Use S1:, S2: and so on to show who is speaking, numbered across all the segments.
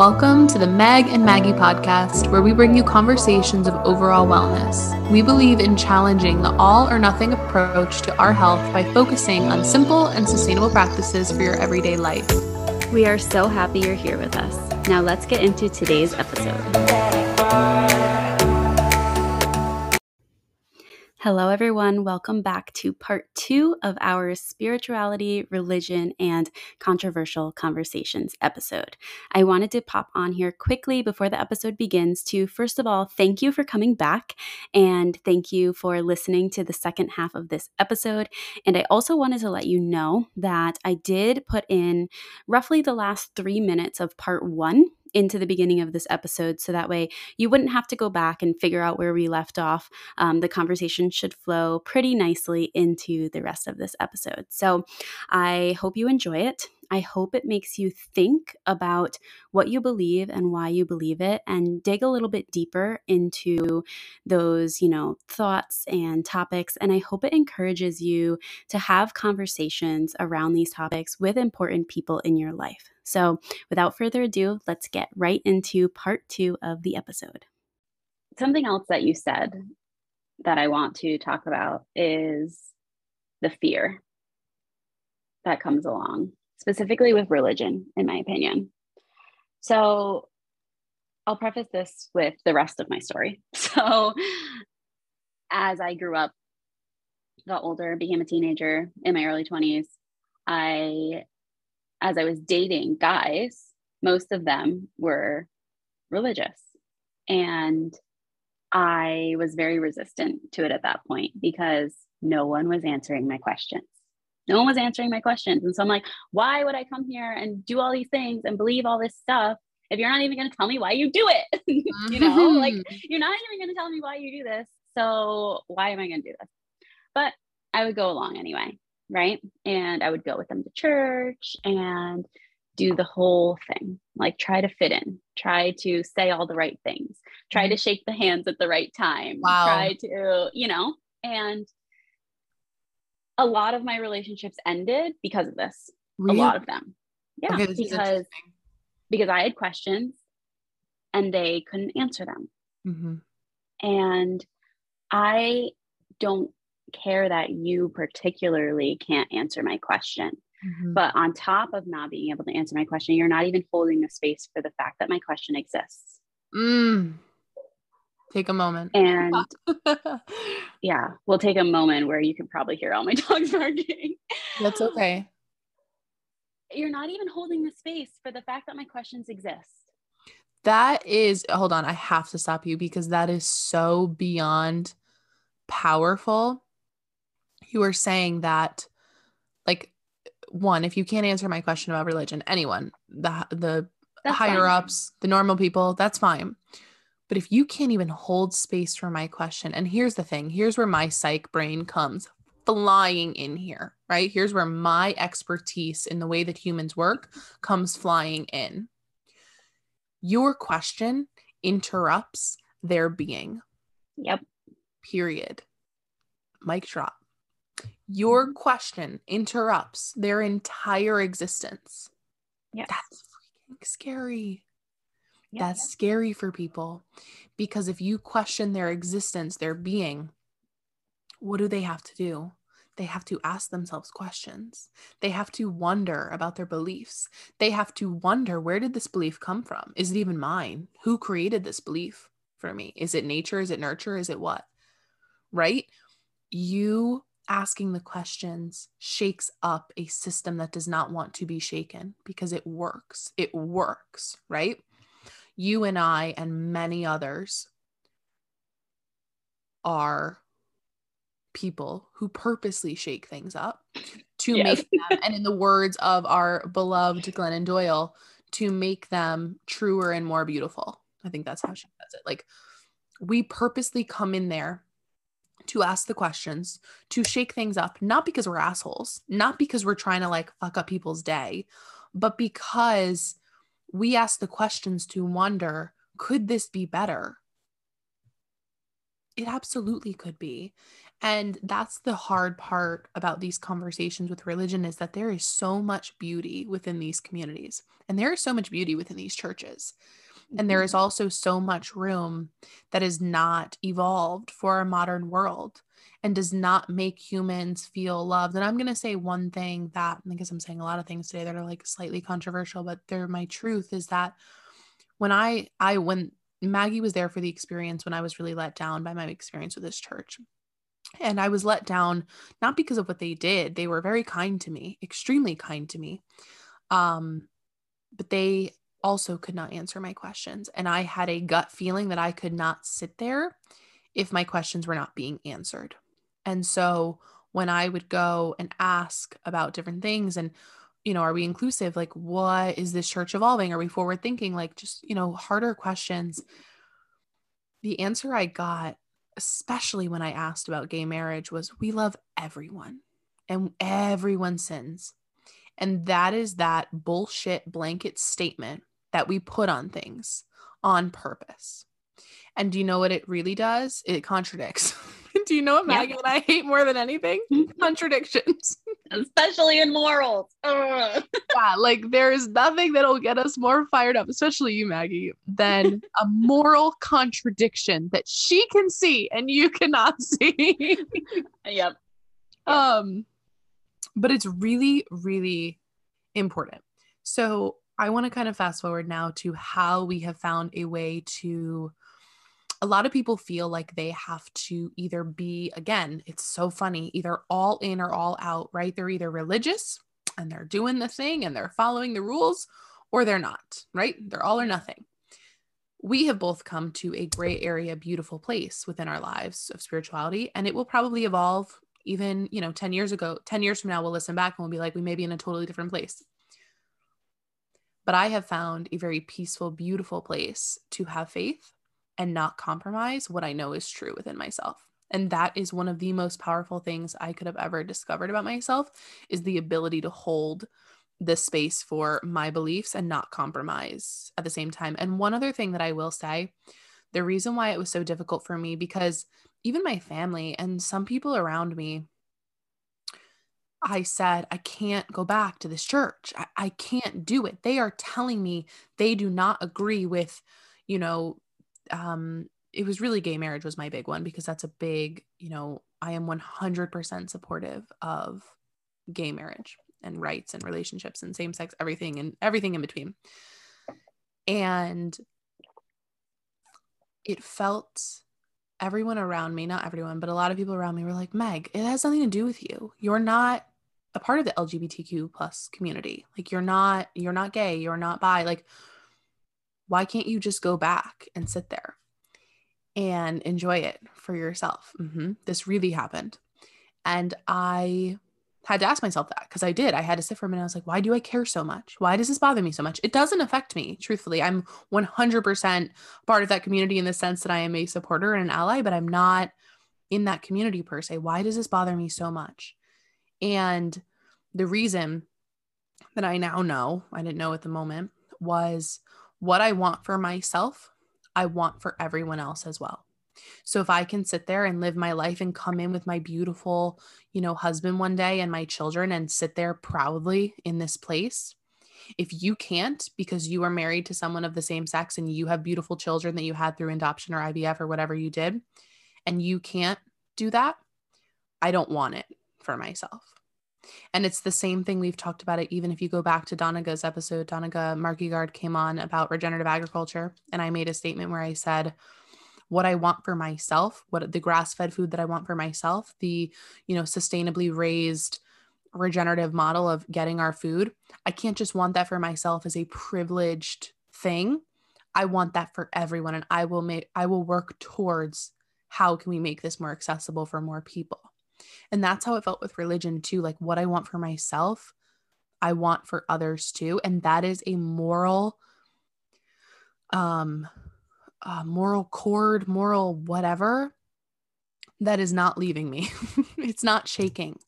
S1: Welcome to the Meg and Maggie podcast, where we bring you conversations of overall wellness. We believe in challenging the all or nothing approach to our health by focusing on simple and sustainable practices for your everyday life.
S2: We are so happy you're here with us. Now let's get into today's episode. Hello, everyone. Welcome back to part two of our spirituality, religion, and controversial conversations episode. I wanted to pop on here quickly before the episode begins to, first of all, thank you for coming back and thank you for listening to the second half of this episode. And I also wanted to let you know that I did put in roughly the last three minutes of part one into the beginning of this episode so that way you wouldn't have to go back and figure out where we left off. Um, the conversation should flow pretty nicely into the rest of this episode. So I hope you enjoy it. I hope it makes you think about what you believe and why you believe it and dig a little bit deeper into those, you know, thoughts and topics. And I hope it encourages you to have conversations around these topics with important people in your life. So, without further ado, let's get right into part two of the episode. Something else that you said that I want to talk about is the fear that comes along specifically with religion, in my opinion. So I'll preface this with the rest of my story. So as I grew up, got older, became a teenager in my early 20s, I, as I was dating guys, most of them were religious. And I was very resistant to it at that point because no one was answering my questions. No one was answering my questions. And so I'm like, why would I come here and do all these things and believe all this stuff if you're not even going to tell me why you do it? you know, like mm-hmm. you're not even going to tell me why you do this. So why am I going to do this? But I would go along anyway. Right. And I would go with them to church and do the whole thing, like try to fit in, try to say all the right things, try to mm-hmm. shake the hands at the right time, wow. try to, you know, and a lot of my relationships ended because of this. Really? A lot of them. Yeah, okay, because because I had questions and they couldn't answer them. Mm-hmm. And I don't care that you particularly can't answer my question. Mm-hmm. But on top of not being able to answer my question, you're not even holding the space for the fact that my question exists.
S1: Mm. Take a moment.
S2: And yeah, we'll take a moment where you can probably hear all my dogs barking.
S1: That's okay.
S2: You're not even holding the space for the fact that my questions exist.
S1: That is, hold on, I have to stop you because that is so beyond powerful. You are saying that, like, one, if you can't answer my question about religion, anyone, the the that's higher fine. ups, the normal people, that's fine. But if you can't even hold space for my question, and here's the thing here's where my psych brain comes flying in here, right? Here's where my expertise in the way that humans work comes flying in. Your question interrupts their being.
S2: Yep.
S1: Period. Mic drop. Your mm-hmm. question interrupts their entire existence.
S2: Yeah.
S1: That's freaking scary. Yeah, That's yeah. scary for people because if you question their existence, their being, what do they have to do? They have to ask themselves questions. They have to wonder about their beliefs. They have to wonder where did this belief come from? Is it even mine? Who created this belief for me? Is it nature? Is it nurture? Is it what? Right? You asking the questions shakes up a system that does not want to be shaken because it works. It works, right? You and I and many others are people who purposely shake things up to yes. make them, and in the words of our beloved Glennon Doyle, to make them truer and more beautiful. I think that's how she says it. Like we purposely come in there to ask the questions, to shake things up, not because we're assholes, not because we're trying to like fuck up people's day, but because we ask the questions to wonder could this be better? It absolutely could be. And that's the hard part about these conversations with religion is that there is so much beauty within these communities. And there is so much beauty within these churches. And there is mm-hmm. also so much room that is not evolved for our modern world and does not make humans feel loved. And I'm going to say one thing that, I guess I'm saying a lot of things today that are like slightly controversial, but they're my truth is that when I, I, when Maggie was there for the experience, when I was really let down by my experience with this church, and I was let down not because of what they did. They were very kind to me, extremely kind to me. Um, but they also could not answer my questions. And I had a gut feeling that I could not sit there if my questions were not being answered. And so when I would go and ask about different things and, you know, are we inclusive? Like, what is this church evolving? Are we forward thinking? Like, just, you know, harder questions. The answer I got especially when I asked about gay marriage, was we love everyone and everyone sins. And that is that bullshit blanket statement that we put on things on purpose. And do you know what it really does? It contradicts. do you know what Maggie yeah. and I hate more than anything? Contradictions.
S2: Especially in morals.
S1: yeah, like there is nothing that'll get us more fired up, especially you, Maggie, than a moral contradiction that she can see and you cannot see.
S2: yep.
S1: Um, but it's really, really important. So I want to kind of fast forward now to how we have found a way to a lot of people feel like they have to either be, again, it's so funny, either all in or all out, right? They're either religious and they're doing the thing and they're following the rules, or they're not, right? They're all or nothing. We have both come to a gray area, beautiful place within our lives of spirituality, and it will probably evolve even, you know, 10 years ago, 10 years from now, we'll listen back and we'll be like, we may be in a totally different place. But I have found a very peaceful, beautiful place to have faith and not compromise what I know is true within myself. And that is one of the most powerful things I could have ever discovered about myself is the ability to hold the space for my beliefs and not compromise at the same time. And one other thing that I will say, the reason why it was so difficult for me because even my family and some people around me I said, I can't go back to this church. I, I, can't do it. They are telling me they do not agree with, you know, um, it was really gay marriage was my big one because that's a big, you know, I am 100% supportive of gay marriage and rights and relationships and same sex, everything and everything in between. And it felt everyone around me, not everyone, but a lot of people around me were like, Meg, it has nothing to do with you. You're not a part of the LGBTQ plus community. Like you're not, you're not gay, you're not bi. Like why can't you just go back and sit there and enjoy it for yourself? Mm-hmm. This really happened. And I had to ask myself that because I did. I had to sit for a minute. I was like, why do I care so much? Why does this bother me so much? It doesn't affect me, truthfully. I'm 100% part of that community in the sense that I am a supporter and an ally, but I'm not in that community per se. Why does this bother me so much? And the reason that I now know, I didn't know at the moment, was what I want for myself, I want for everyone else as well. So if I can sit there and live my life and come in with my beautiful, you know, husband one day and my children and sit there proudly in this place, if you can't because you are married to someone of the same sex and you have beautiful children that you had through adoption or IVF or whatever you did, and you can't do that, I don't want it for myself. And it's the same thing we've talked about it, even if you go back to Doniga's episode, Doniga Markegard came on about regenerative agriculture. And I made a statement where I said, what I want for myself, what the grass fed food that I want for myself, the, you know, sustainably raised regenerative model of getting our food. I can't just want that for myself as a privileged thing. I want that for everyone and I will make I will work towards how can we make this more accessible for more people. And that's how it felt with religion too. Like what I want for myself, I want for others too. And that is a moral, um, uh, moral cord, moral whatever that is not leaving me. it's not shaking.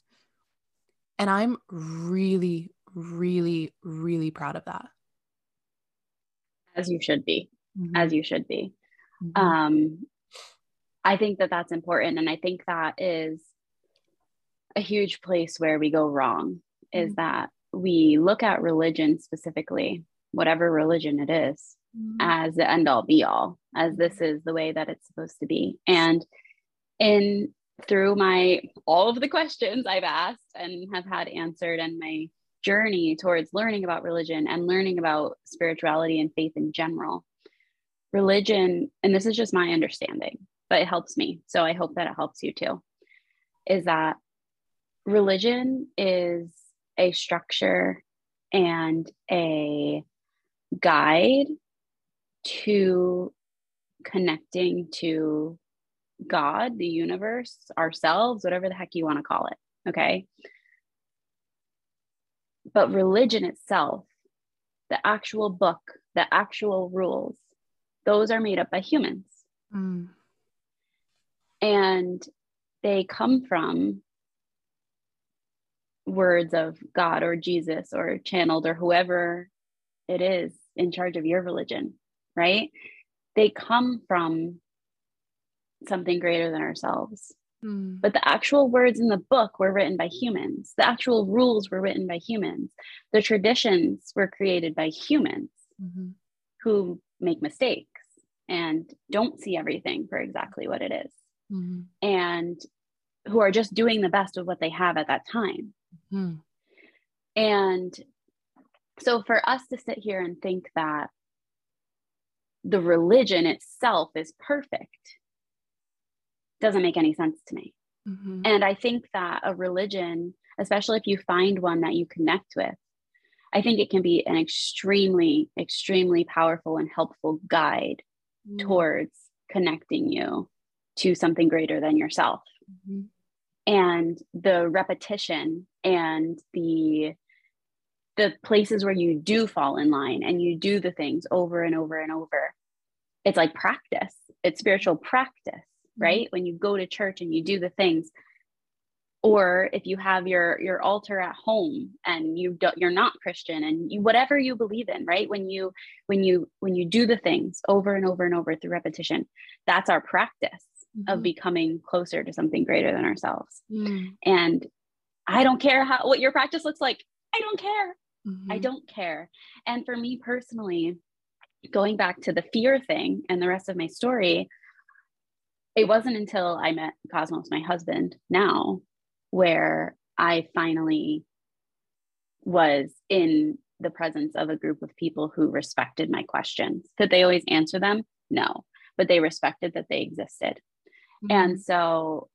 S1: And I'm really, really, really proud of that.
S2: As you should be. Mm-hmm. As you should be. Mm-hmm. Um, I think that that's important. And I think that is a huge place where we go wrong is mm-hmm. that we look at religion specifically, whatever religion it is, mm-hmm. as the end all be all, as this is the way that it's supposed to be. And in through my all of the questions I've asked and have had answered and my journey towards learning about religion and learning about spirituality and faith in general, religion, and this is just my understanding, but it helps me. So I hope that it helps you too, is that religion is a structure and a guide to connecting to God, the universe, ourselves, whatever the heck you want to call it. Okay. But religion itself, the actual book, the actual rules, those are made up by humans. Mm. And they come from words of God or Jesus or channeled or whoever it is in charge of your religion, right? They come from something greater than ourselves. Mm. But the actual words in the book were written by humans. The actual rules were written by humans. The traditions were created by humans mm-hmm. who make mistakes and don't see everything for exactly what it is. Mm-hmm. And who are just doing the best of what they have at that time. Mm-hmm. And so for us to sit here and think that the religion itself is perfect doesn't make any sense to me. Mm-hmm. And I think that a religion, especially if you find one that you connect with, I think it can be an extremely, extremely powerful and helpful guide mm-hmm. towards connecting you to something greater than yourself. Mm-hmm. And the repetition and the the places where you do fall in line and you do the things over and over and over. It's like practice. It's spiritual practice Mm-hmm. right when you go to church and you do the things or if you have your your altar at home and you don't you're not christian and you whatever you believe in right when you when you when you do the things over and over and over through repetition that's our practice mm-hmm. of becoming closer to something greater than ourselves mm. and i don't care how what your practice looks like i don't care mm-hmm. i don't care and for me personally going back to the fear thing and the rest of my story it wasn't until I met Cosmos, my husband now, where I finally was in the presence of a group of people who respected my questions. Could they always answer them? No, but they respected that they existed. Mm-hmm. And so,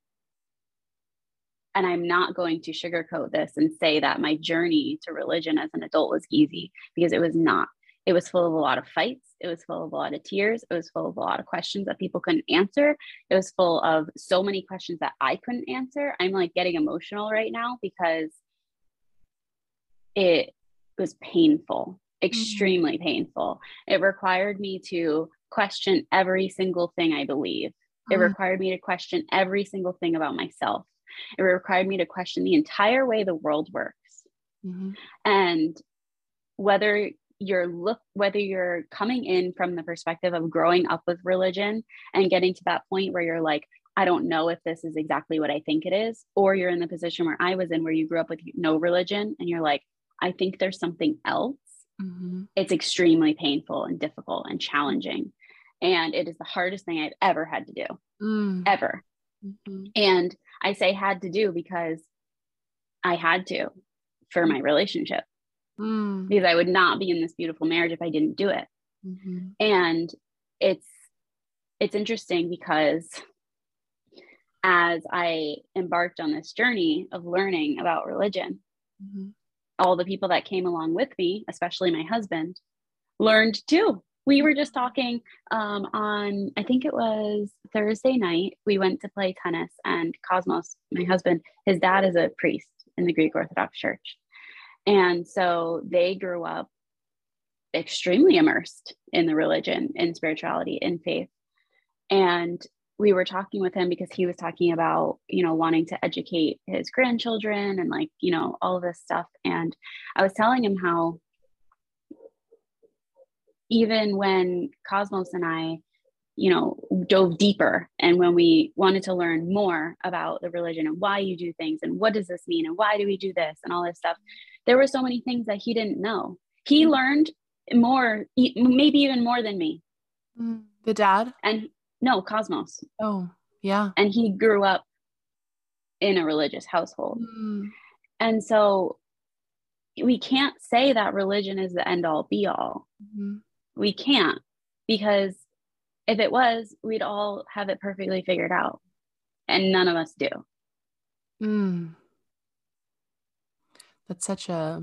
S2: and I'm not going to sugarcoat this and say that my journey to religion as an adult was easy because it was not. It was full of a lot of fights. It was full of a lot of tears. It was full of a lot of questions that people couldn't answer. It was full of so many questions that I couldn't answer. I'm like getting emotional right now because it was painful, extremely mm-hmm. painful. It required me to question every single thing I believe. It mm-hmm. required me to question every single thing about myself. It required me to question the entire way the world works. Mm-hmm. And whether you're look whether you're coming in from the perspective of growing up with religion and getting to that point where you're like I don't know if this is exactly what I think it is or you're in the position where I was in where you grew up with no religion and you're like I think there's something else mm-hmm. it's extremely painful and difficult and challenging and it is the hardest thing I've ever had to do mm. ever mm-hmm. and I say had to do because I had to for my relationship mm. because I would not be in this beautiful marriage if I didn't do it. Mm-hmm. And it's it's interesting because as I embarked on this journey of learning about religion, mm-hmm. all the people that came along with me, especially my husband, learned too. We were just talking um, on, I think it was Thursday night. We went to play tennis, and Cosmos, my husband, his dad is a priest in the Greek Orthodox Church. And so they grew up extremely immersed in the religion, in spirituality, in faith. And we were talking with him because he was talking about, you know, wanting to educate his grandchildren and like, you know, all of this stuff. And I was telling him how even when Cosmos and I, you know, dove deeper and when we wanted to learn more about the religion and why you do things and what does this mean and why do we do this and all this stuff there were so many things that he didn't know he mm. learned more maybe even more than me
S1: mm. the dad
S2: and no cosmos
S1: oh yeah
S2: and he grew up in a religious household mm. and so we can't say that religion is the end all be all mm-hmm. We can't because if it was, we'd all have it perfectly figured out. And none of us do.
S1: Mm. That's such a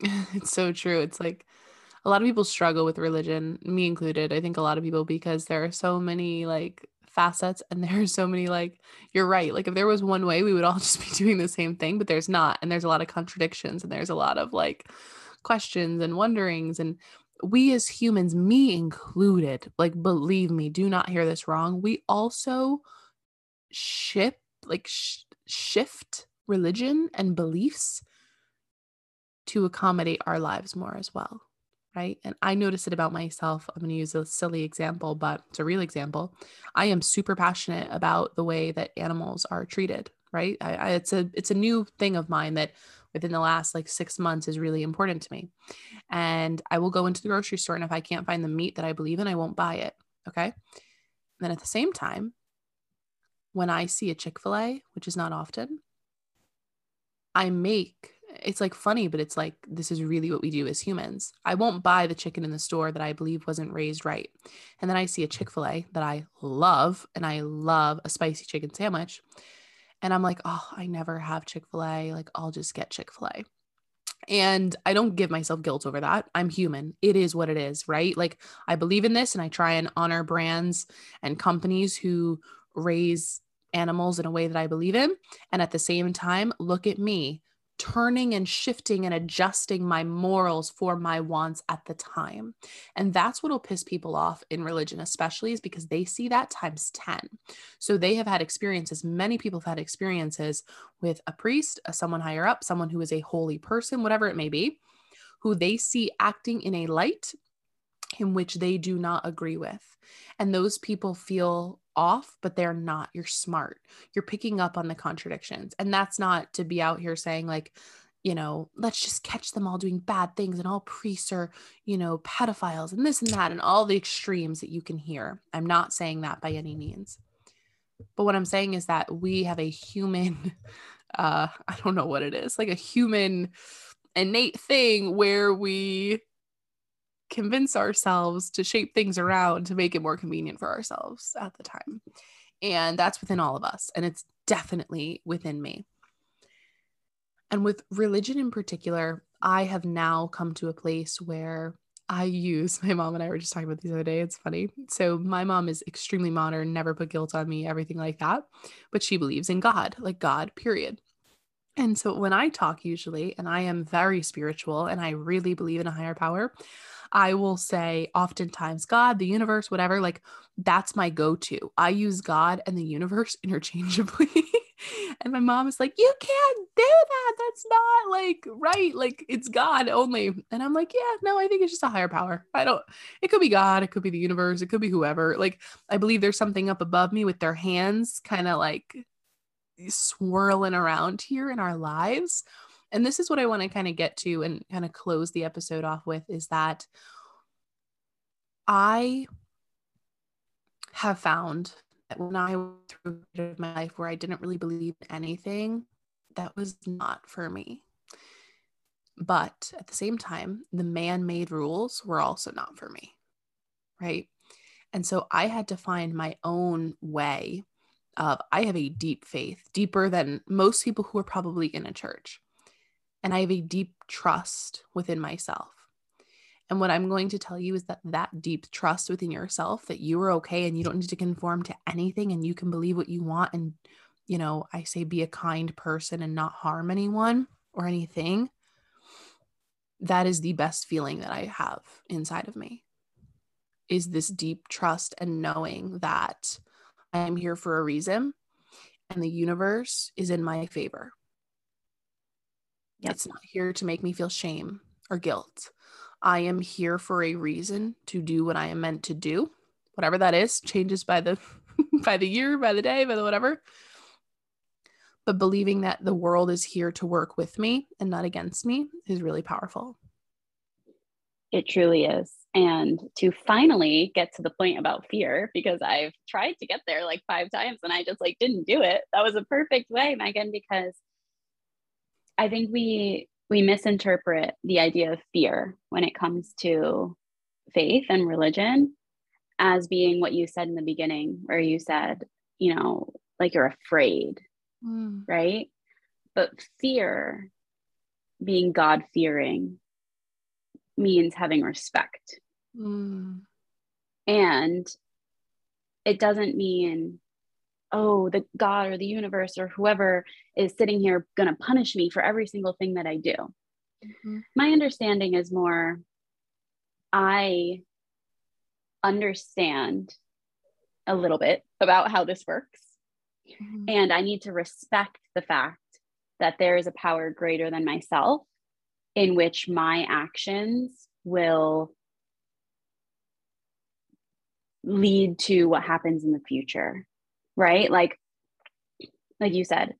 S1: it's so true. It's like a lot of people struggle with religion, me included. I think a lot of people because there are so many like facets and there are so many like you're right. Like if there was one way, we would all just be doing the same thing, but there's not. And there's a lot of contradictions and there's a lot of like questions and wonderings and we as humans, me included, like believe me, do not hear this wrong. We also ship like sh- shift religion and beliefs to accommodate our lives more as well. Right. And I notice it about myself. I'm going to use a silly example, but it's a real example. I am super passionate about the way that animals are treated. Right. I, I, it's a it's a new thing of mine that within the last like six months is really important to me. And I will go into the grocery store, and if I can't find the meat that I believe in, I won't buy it. Okay. And then at the same time, when I see a Chick fil A, which is not often, I make it's like funny, but it's like this is really what we do as humans. I won't buy the chicken in the store that I believe wasn't raised right. And then I see a Chick fil A that I love, and I love a spicy chicken sandwich. And I'm like, oh, I never have Chick fil A. Like, I'll just get Chick fil A. And I don't give myself guilt over that. I'm human. It is what it is, right? Like, I believe in this and I try and honor brands and companies who raise animals in a way that I believe in. And at the same time, look at me turning and shifting and adjusting my morals for my wants at the time. And that's what'll piss people off in religion, especially is because they see that times 10. So they have had experiences, many people have had experiences with a priest, someone higher up, someone who is a holy person, whatever it may be, who they see acting in a light in which they do not agree with. And those people feel off, but they're not. You're smart. You're picking up on the contradictions. And that's not to be out here saying, like, you know, let's just catch them all doing bad things and all priests are, you know, pedophiles and this and that and all the extremes that you can hear. I'm not saying that by any means. But what I'm saying is that we have a human, uh, I don't know what it is, like a human innate thing where we convince ourselves to shape things around to make it more convenient for ourselves at the time. And that's within all of us. And it's definitely within me. And with religion in particular, I have now come to a place where I use my mom and I were just talking about these other day. It's funny. So my mom is extremely modern, never put guilt on me, everything like that. But she believes in God, like God, period. And so when I talk usually, and I am very spiritual and I really believe in a higher power, I will say oftentimes God, the universe, whatever, like that's my go to. I use God and the universe interchangeably. and my mom is like, You can't do that. That's not like right. Like it's God only. And I'm like, Yeah, no, I think it's just a higher power. I don't, it could be God, it could be the universe, it could be whoever. Like I believe there's something up above me with their hands kind of like swirling around here in our lives and this is what I want to kind of get to and kind of close the episode off with is that I have found that when I went through my life where I didn't really believe anything, that was not for me. But at the same time, the man made rules were also not for me. Right. And so I had to find my own way of, I have a deep faith, deeper than most people who are probably in a church and I have a deep trust within myself. And what I'm going to tell you is that that deep trust within yourself that you are okay and you don't need to conform to anything and you can believe what you want and you know, I say be a kind person and not harm anyone or anything. That is the best feeling that I have inside of me. Is this deep trust and knowing that I am here for a reason and the universe is in my favor. Yep. It's not here to make me feel shame or guilt. I am here for a reason to do what I am meant to do, whatever that is, changes by the by the year, by the day, by the whatever. But believing that the world is here to work with me and not against me is really powerful.
S2: It truly is. And to finally get to the point about fear, because I've tried to get there like five times and I just like didn't do it. That was a perfect way, Megan, because I think we we misinterpret the idea of fear when it comes to faith and religion as being what you said in the beginning, where you said, you know, like you're afraid, mm. right? But fear, being God fearing, means having respect. Mm. And it doesn't mean, oh, the God or the universe or whoever is sitting here going to punish me for every single thing that I do. Mm-hmm. My understanding is more, I understand a little bit about how this works. Mm-hmm. And I need to respect the fact that there is a power greater than myself in which my actions will lead to what happens in the future right? Like like you said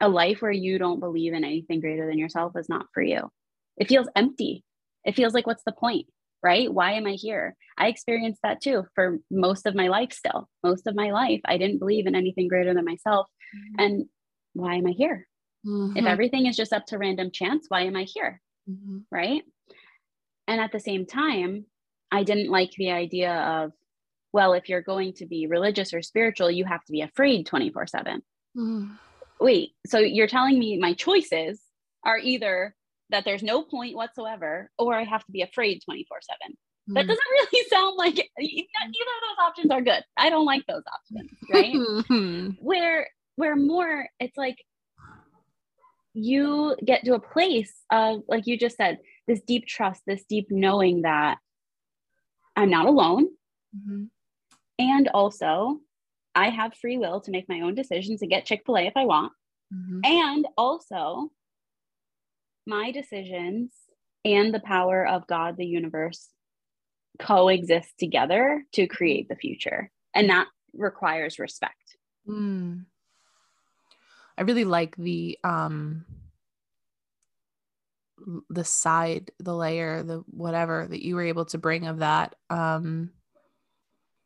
S2: a life where you don't believe in anything greater than yourself is not for you. It feels empty. It feels like what's the point right? Why am i here? I experienced that too for most of my life still. Most of my life i didn't believe in anything greater than myself. Mm-hmm. and why am i here? Mm-hmm. if everything is just up to random chance why am i here? Mm-hmm. right? And at the same time i didn't like the idea of well if you're going to be religious or spiritual you have to be afraid 24 7 mm. wait so you're telling me my choices are either that there's no point whatsoever or i have to be afraid 24 7 that mm-hmm. doesn't really sound like either of those options are good i don't like those options right where where more it's like you get to a place of like you just said this deep trust this deep knowing that i'm not alone mm-hmm. And also i have free will to make my own decisions and get chick-fil-a if i want mm-hmm. and also my decisions and the power of god the universe coexist together to create the future and that requires respect mm.
S1: I really like the um the side, the layer, the whatever that you were able to bring of that. Um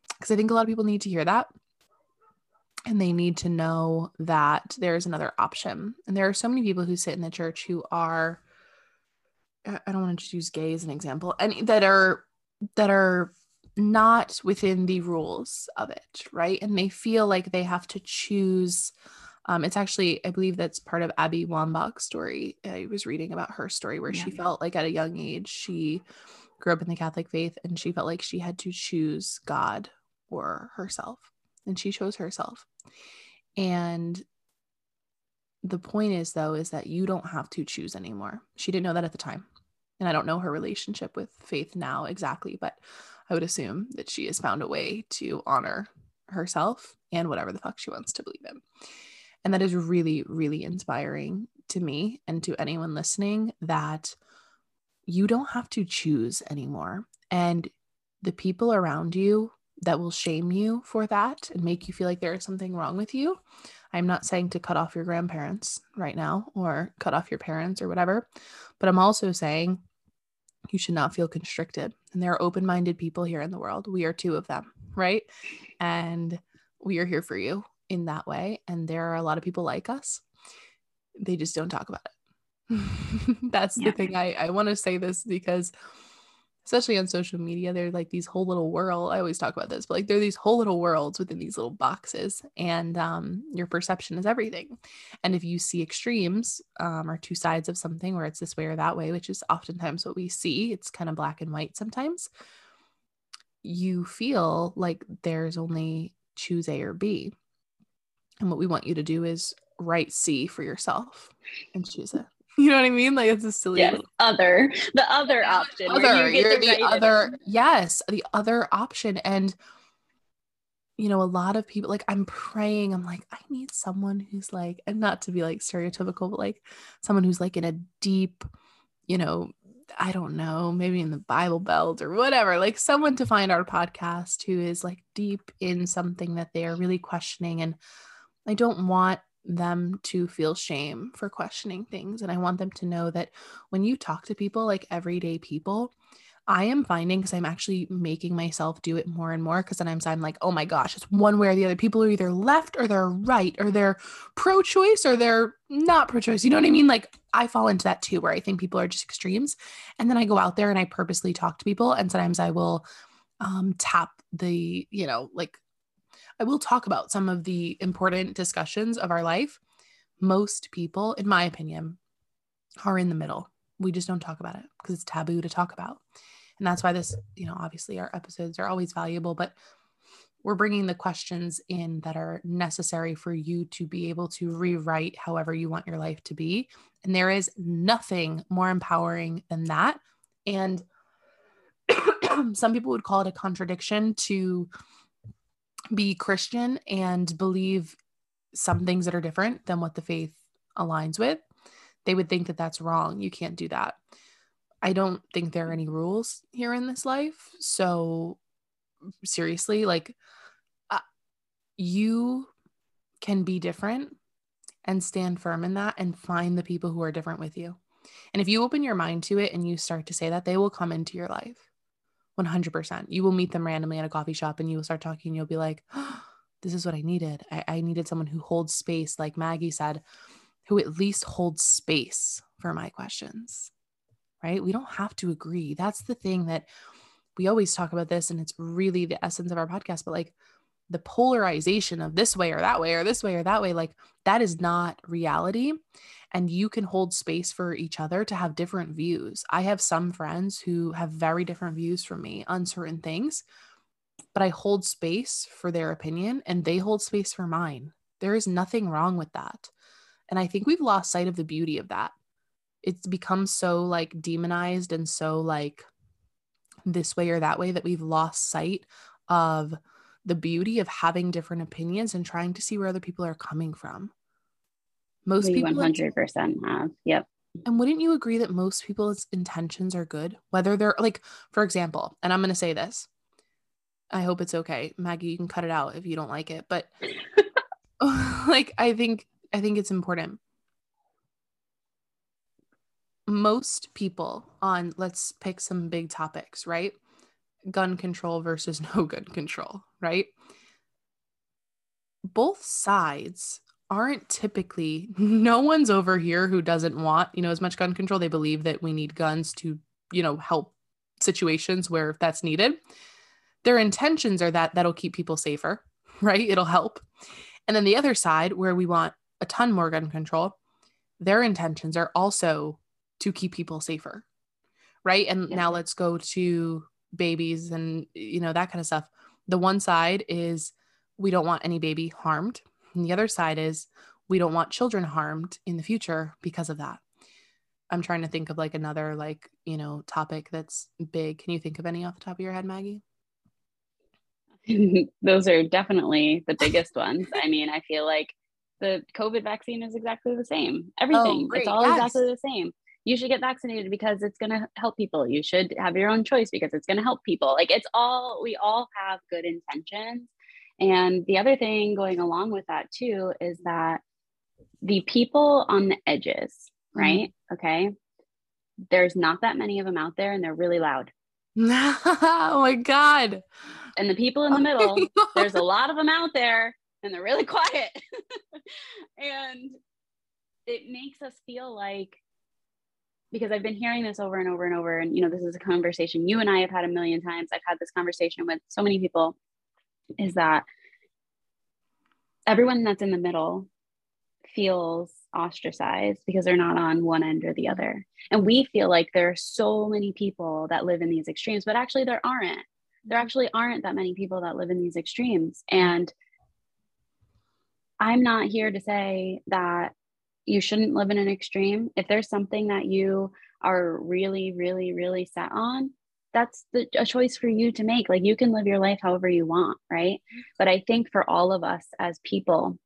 S1: because I think a lot of people need to hear that. And they need to know that there's another option. And there are so many people who sit in the church who are I don't want to just use gay as an example, and that are that are not within the rules of it, right? And they feel like they have to choose um, it's actually, I believe that's part of Abby Wambach's story. I was reading about her story where yeah. she felt like at a young age she grew up in the Catholic faith and she felt like she had to choose God or herself, and she chose herself. And the point is, though, is that you don't have to choose anymore. She didn't know that at the time. And I don't know her relationship with faith now exactly, but I would assume that she has found a way to honor herself and whatever the fuck she wants to believe in. And that is really, really inspiring to me and to anyone listening that you don't have to choose anymore. And the people around you that will shame you for that and make you feel like there is something wrong with you. I'm not saying to cut off your grandparents right now or cut off your parents or whatever, but I'm also saying you should not feel constricted. And there are open minded people here in the world. We are two of them, right? And we are here for you in that way. And there are a lot of people like us. They just don't talk about it. That's yeah. the thing. I, I want to say this because especially on social media, they're like these whole little world. I always talk about this, but like they're these whole little worlds within these little boxes, and um, your perception is everything. And if you see extremes um, or two sides of something, where it's this way or that way, which is oftentimes what we see, it's kind of black and white sometimes. You feel like there's only choose A or B. And what we want you to do is write C for yourself and choose it. You know what I mean? Like it's a silly
S2: yes, other the other option.
S1: Other, you are the other, it. yes, the other option. And you know, a lot of people like I'm praying, I'm like, I need someone who's like, and not to be like stereotypical, but like someone who's like in a deep, you know, I don't know, maybe in the Bible Belt or whatever, like someone to find our podcast who is like deep in something that they are really questioning. And I don't want them to feel shame for questioning things. And I want them to know that when you talk to people, like everyday people, I am finding because I'm actually making myself do it more and more because sometimes I'm like, oh my gosh, it's one way or the other. People are either left or they're right or they're pro choice or they're not pro choice. You know what I mean? Like I fall into that too, where I think people are just extremes. And then I go out there and I purposely talk to people. And sometimes I will um, tap the, you know, like I will talk about some of the important discussions of our life. Most people, in my opinion, are in the middle. We just don't talk about it because it's taboo to talk about. And that's why this, you know, obviously our episodes are always valuable, but we're bringing the questions in that are necessary for you to be able to rewrite however you want your life to be. And there is nothing more empowering than that. And some people would call it a contradiction to be Christian and believe some things that are different than what the faith aligns with. They would think that that's wrong. You can't do that. I don't think there are any rules here in this life. So, seriously, like, uh, you can be different and stand firm in that and find the people who are different with you. And if you open your mind to it and you start to say that, they will come into your life 100%. You will meet them randomly at a coffee shop and you will start talking. And you'll be like, oh, this is what I needed. I, I needed someone who holds space, like Maggie said, who at least holds space for my questions right? We don't have to agree. That's the thing that we always talk about this, and it's really the essence of our podcast. But like the polarization of this way or that way or this way or that way, like that is not reality. And you can hold space for each other to have different views. I have some friends who have very different views from me on certain things, but I hold space for their opinion and they hold space for mine. There is nothing wrong with that. And I think we've lost sight of the beauty of that it's become so like demonized and so like this way or that way that we've lost sight of the beauty of having different opinions and trying to see where other people are coming from.
S2: Most we people 100% have. Yep.
S1: And wouldn't you agree that most people's intentions are good? Whether they're like, for example, and I'm going to say this. I hope it's okay. Maggie, you can cut it out if you don't like it, but like I think I think it's important most people on let's pick some big topics, right? Gun control versus no gun control, right? Both sides aren't typically no one's over here who doesn't want, you know, as much gun control. They believe that we need guns to, you know, help situations where that's needed. Their intentions are that that'll keep people safer, right? It'll help. And then the other side where we want a ton more gun control, their intentions are also to keep people safer right and yeah. now let's go to babies and you know that kind of stuff. The one side is we don't want any baby harmed. And the other side is we don't want children harmed in the future because of that. I'm trying to think of like another like you know topic that's big. Can you think of any off the top of your head maggie?
S2: Those are definitely the biggest ones. I mean i feel like the covid vaccine is exactly the same. Oh, Everything. Oh, it's all yes. exactly the same you should get vaccinated because it's going to help people. You should have your own choice because it's going to help people. Like it's all, we all have good intentions. And the other thing going along with that too is that the people on the edges, mm-hmm. right? Mm-hmm. Okay. There's not that many of them out there and they're really loud.
S1: oh my God.
S2: And the people in the middle, there's a lot of them out there and they're really quiet. and it makes us feel like because I've been hearing this over and over and over. And, you know, this is a conversation you and I have had a million times. I've had this conversation with so many people is that everyone that's in the middle feels ostracized because they're not on one end or the other. And we feel like there are so many people that live in these extremes, but actually there aren't. There actually aren't that many people that live in these extremes. And I'm not here to say that you shouldn't live in an extreme. If there's something that you are really, really, really set on, that's the, a choice for you to make. Like you can live your life however you want, right? Mm-hmm. But I think for all of us as people,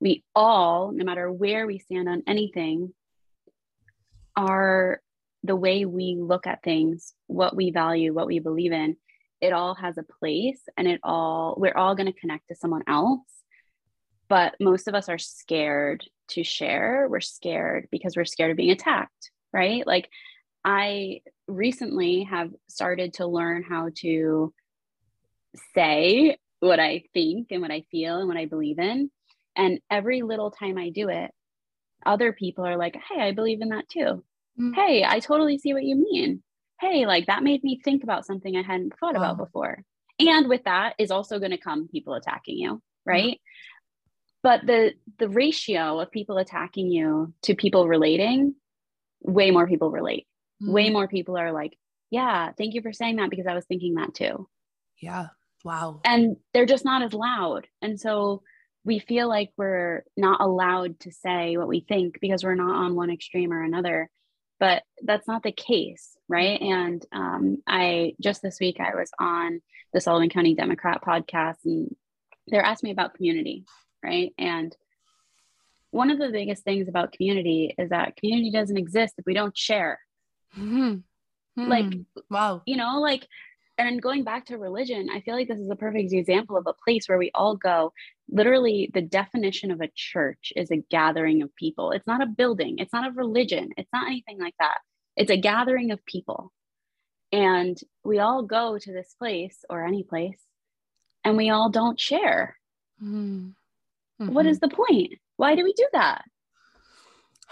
S2: we all, no matter where we stand on anything, are the way we look at things, what we value, what we believe in, it all has a place and it all, we're all going to connect to someone else. But most of us are scared to share. We're scared because we're scared of being attacked, right? Like, I recently have started to learn how to say what I think and what I feel and what I believe in. And every little time I do it, other people are like, hey, I believe in that too. Mm-hmm. Hey, I totally see what you mean. Hey, like that made me think about something I hadn't thought wow. about before. And with that is also going to come people attacking you, right? Mm-hmm. But the the ratio of people attacking you to people relating, way more people relate. Mm-hmm. Way more people are like, yeah, thank you for saying that because I was thinking that too.
S1: Yeah. Wow.
S2: And they're just not as loud. And so we feel like we're not allowed to say what we think because we're not on one extreme or another but that's not the case right and um, i just this week i was on the sullivan county democrat podcast and they're asking me about community right and one of the biggest things about community is that community doesn't exist if we don't share mm-hmm. Mm-hmm. like wow you know like and going back to religion, I feel like this is a perfect example of a place where we all go. Literally, the definition of a church is a gathering of people. It's not a building, it's not a religion, it's not anything like that. It's a gathering of people. And we all go to this place or any place and we all don't share. Mm-hmm. What is the point? Why do we do that?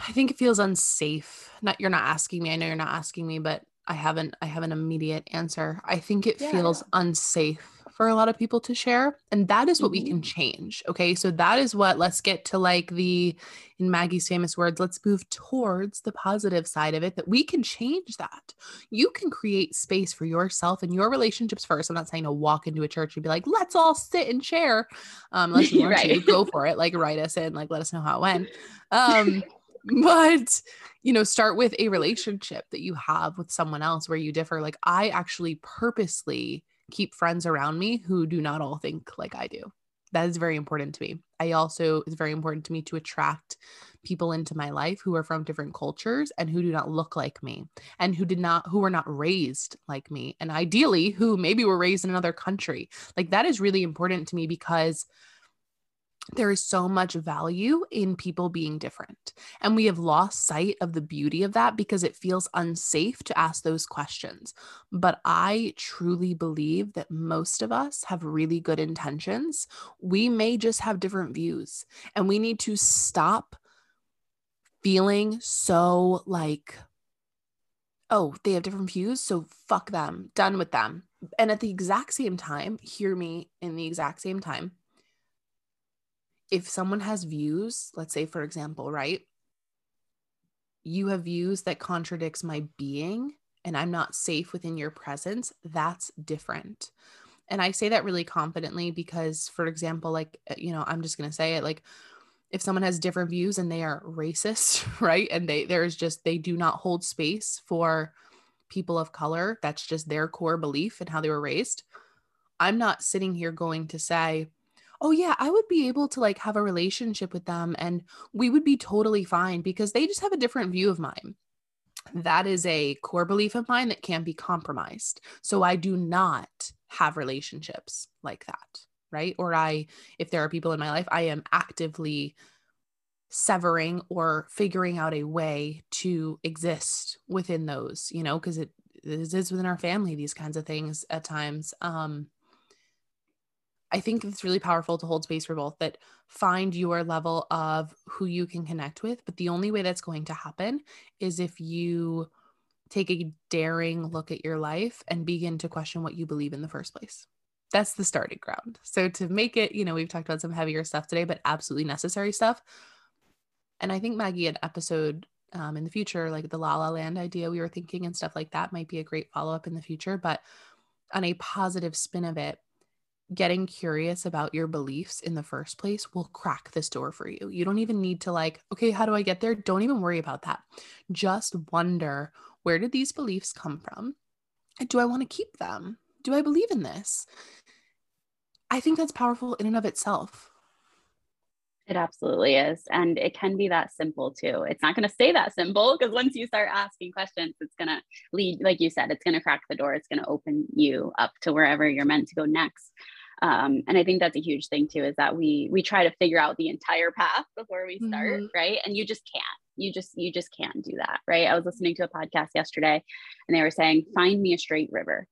S1: I think it feels unsafe. Not you're not asking me. I know you're not asking me, but I haven't I have an immediate answer. I think it yeah. feels unsafe for a lot of people to share and that is what mm-hmm. we can mm-hmm. change. Okay? So that is what let's get to like the in Maggie's famous words, let's move towards the positive side of it that we can change that. You can create space for yourself and your relationships first. I'm not saying to walk into a church and be like, "Let's all sit and share." Um unless you want right. to go for it, like write us in, like let us know how it went. Um but you know start with a relationship that you have with someone else where you differ like i actually purposely keep friends around me who do not all think like i do. That is very important to me. I also it's very important to me to attract people into my life who are from different cultures and who do not look like me and who did not who were not raised like me and ideally who maybe were raised in another country. Like that is really important to me because there is so much value in people being different. And we have lost sight of the beauty of that because it feels unsafe to ask those questions. But I truly believe that most of us have really good intentions. We may just have different views, and we need to stop feeling so like, oh, they have different views. So fuck them, done with them. And at the exact same time, hear me in the exact same time if someone has views, let's say for example, right? You have views that contradicts my being and I'm not safe within your presence, that's different. And I say that really confidently because for example, like uh, you know, I'm just going to say it like if someone has different views and they are racist, right? And they there's just they do not hold space for people of color, that's just their core belief and how they were raised. I'm not sitting here going to say, oh yeah i would be able to like have a relationship with them and we would be totally fine because they just have a different view of mine. That is a core belief of mine that can't be compromised so i do not have relationships like that right? Or i if there are people in my life i am actively severing or figuring out a way to exist within those you know because it is within our family these kinds of things at times um I think it's really powerful to hold space for both that find your level of who you can connect with. But the only way that's going to happen is if you take a daring look at your life and begin to question what you believe in the first place. That's the starting ground. So to make it, you know, we've talked about some heavier stuff today, but absolutely necessary stuff. And I think Maggie, an episode um, in the future, like the La La Land idea we were thinking and stuff like that, might be a great follow up in the future. But on a positive spin of it, getting curious about your beliefs in the first place will crack this door for you. You don't even need to, like, okay, how do I get there? Don't even worry about that. Just wonder where did these beliefs come from? Do I want to keep them? Do I believe in this? I think that's powerful in and of itself.
S2: It absolutely is. And it can be that simple too. It's not going to stay that simple because once you start asking questions, it's going to lead, like you said, it's going to crack the door. It's going to open you up to wherever you're meant to go next. Um, and I think that's a huge thing too, is that we we try to figure out the entire path before we start, mm-hmm. right? And you just can't. You just you just can't do that, right? I was listening to a podcast yesterday, and they were saying, "Find me a straight river,"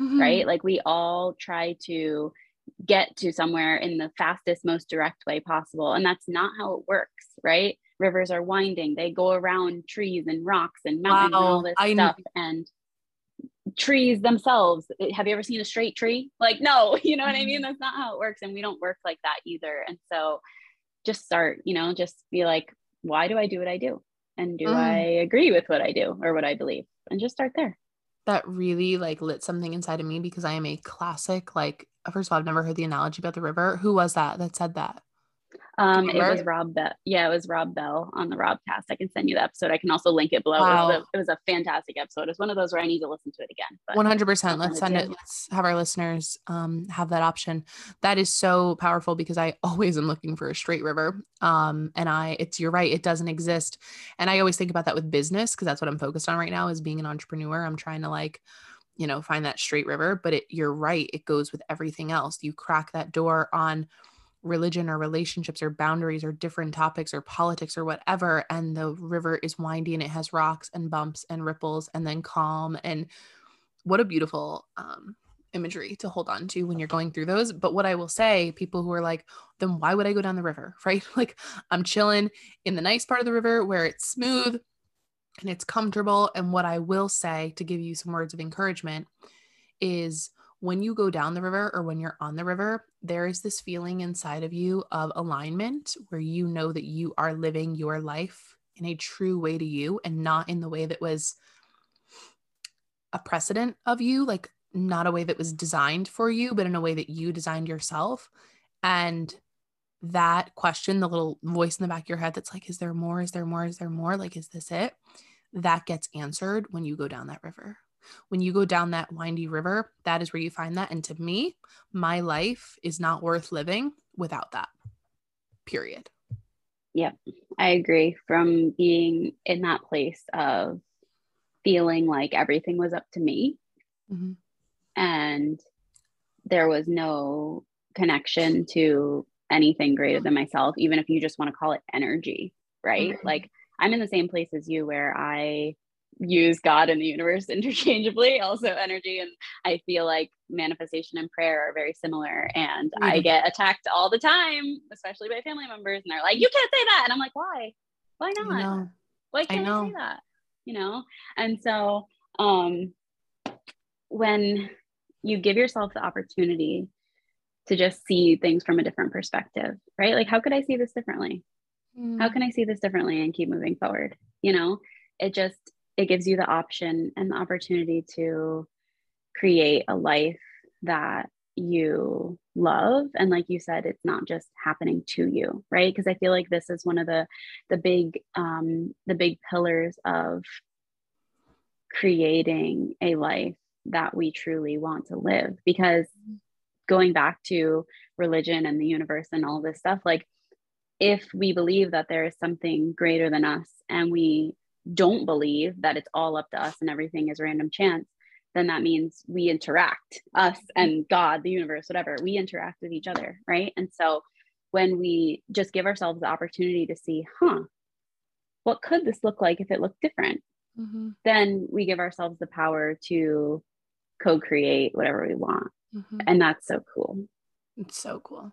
S2: mm-hmm. right? Like we all try to get to somewhere in the fastest, most direct way possible. And that's not how it works, right? Rivers are winding, they go around trees and rocks and mountains wow, and all this I stuff. And trees themselves, eh, have you ever seen a straight tree? Like, no, you know what I mean? Mm-hmm. That's not how it works. And we don't work like that either. And so just start, you know, just be like, why do I do what I do? And do mm. I agree with what I do or what I believe? And just start there
S1: that really like lit something inside of me because I am a classic like first of all I've never heard the analogy about the river. Who was that that said that?
S2: Um, it was Rob Bell. Yeah, it was Rob Bell on the Robcast. I can send you the episode. I can also link it below. Wow. It, was a, it was a fantastic episode. It's one of those where I need to listen to it again.
S1: One hundred percent. Let's send it. Let's have our listeners um, have that option. That is so powerful because I always am looking for a straight river. Um, and I, it's you're right. It doesn't exist. And I always think about that with business because that's what I'm focused on right now is being an entrepreneur. I'm trying to like you know find that straight river but it you're right it goes with everything else you crack that door on religion or relationships or boundaries or different topics or politics or whatever and the river is windy and it has rocks and bumps and ripples and then calm and what a beautiful um, imagery to hold on to when you're going through those. But what i will say people who are like then why would i go down the river? Right? Like i'm chilling in the nice part of the river where it's smooth and it's comfortable. And what i will say to give you some words of encouragement is when you go down the river or when you're on the river, there is this feeling inside of you of alignment where you know that you are living your life in a true way to you and not in the way that was a precedent of you, like not a way that was designed for you, but in a way that you designed yourself. And that question, the little voice in the back of your head that's like, is there more? Is there more? Is there more? Like, is this it? That gets answered when you go down that river. When you go down that windy river, that is where you find that. And to me, my life is not worth living without that, period.
S2: Yeah, I agree. From being in that place of feeling like everything was up to me mm-hmm. and there was no connection to anything greater than myself, even if you just want to call it energy, right? Mm-hmm. Like I'm in the same place as you where I use God and the universe interchangeably, also energy. And I feel like manifestation and prayer are very similar. And mm-hmm. I get attacked all the time, especially by family members. And they're like, you can't say that. And I'm like, why? Why not? Why can't I, I say that? You know? And so um when you give yourself the opportunity to just see things from a different perspective, right? Like, how could I see this differently? Mm. How can I see this differently and keep moving forward? You know, it just it gives you the option and the opportunity to create a life that you love. And like you said it's not just happening to you right? Because i feel like this is one of the the big um the big pillars of creating a life that we truly want to live. Because going back to religion and the universe and all this stuff like if we believe that there is something greater than us and we don't believe that it's all up to us and everything is random chance, then that means we interact, us and God, the universe, whatever, we interact with each other, right? And so when we just give ourselves the opportunity to see, huh, what could this look like if it looked different? Mm-hmm. Then we give ourselves the power to co create whatever we want. Mm-hmm. And that's so cool.
S1: It's so cool.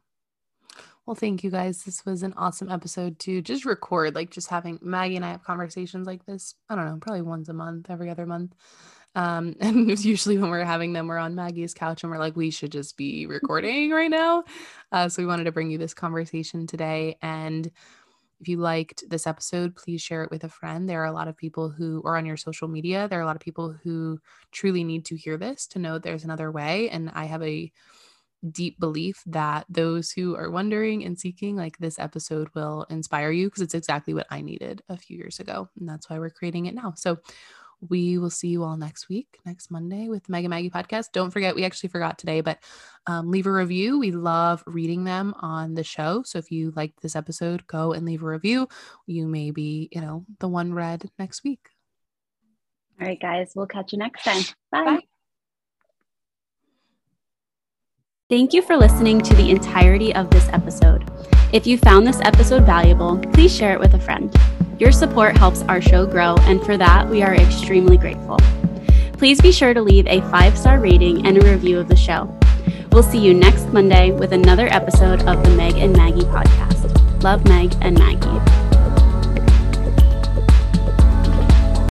S1: Well, thank you guys. This was an awesome episode to just record, like just having Maggie and I have conversations like this. I don't know, probably once a month, every other month. Um, and usually when we're having them, we're on Maggie's couch and we're like, we should just be recording right now. Uh, so we wanted to bring you this conversation today. And if you liked this episode, please share it with a friend. There are a lot of people who are on your social media. There are a lot of people who truly need to hear this to know there's another way. And I have a deep belief that those who are wondering and seeking, like this episode will inspire you because it's exactly what I needed a few years ago. And that's why we're creating it now. So we will see you all next week, next Monday with Meg and Maggie podcast. Don't forget, we actually forgot today, but um, leave a review. We love reading them on the show. So if you liked this episode, go and leave a review. You may be, you know, the one read next week.
S2: All right, guys, we'll catch you next time. Bye. Bye. Thank you for listening to the entirety of this episode. If you found this episode valuable, please share it with a friend. Your support helps our show grow, and for that, we are extremely grateful. Please be sure to leave a five star rating and a review of the show. We'll see you next Monday with another episode of the Meg and Maggie podcast. Love Meg and Maggie.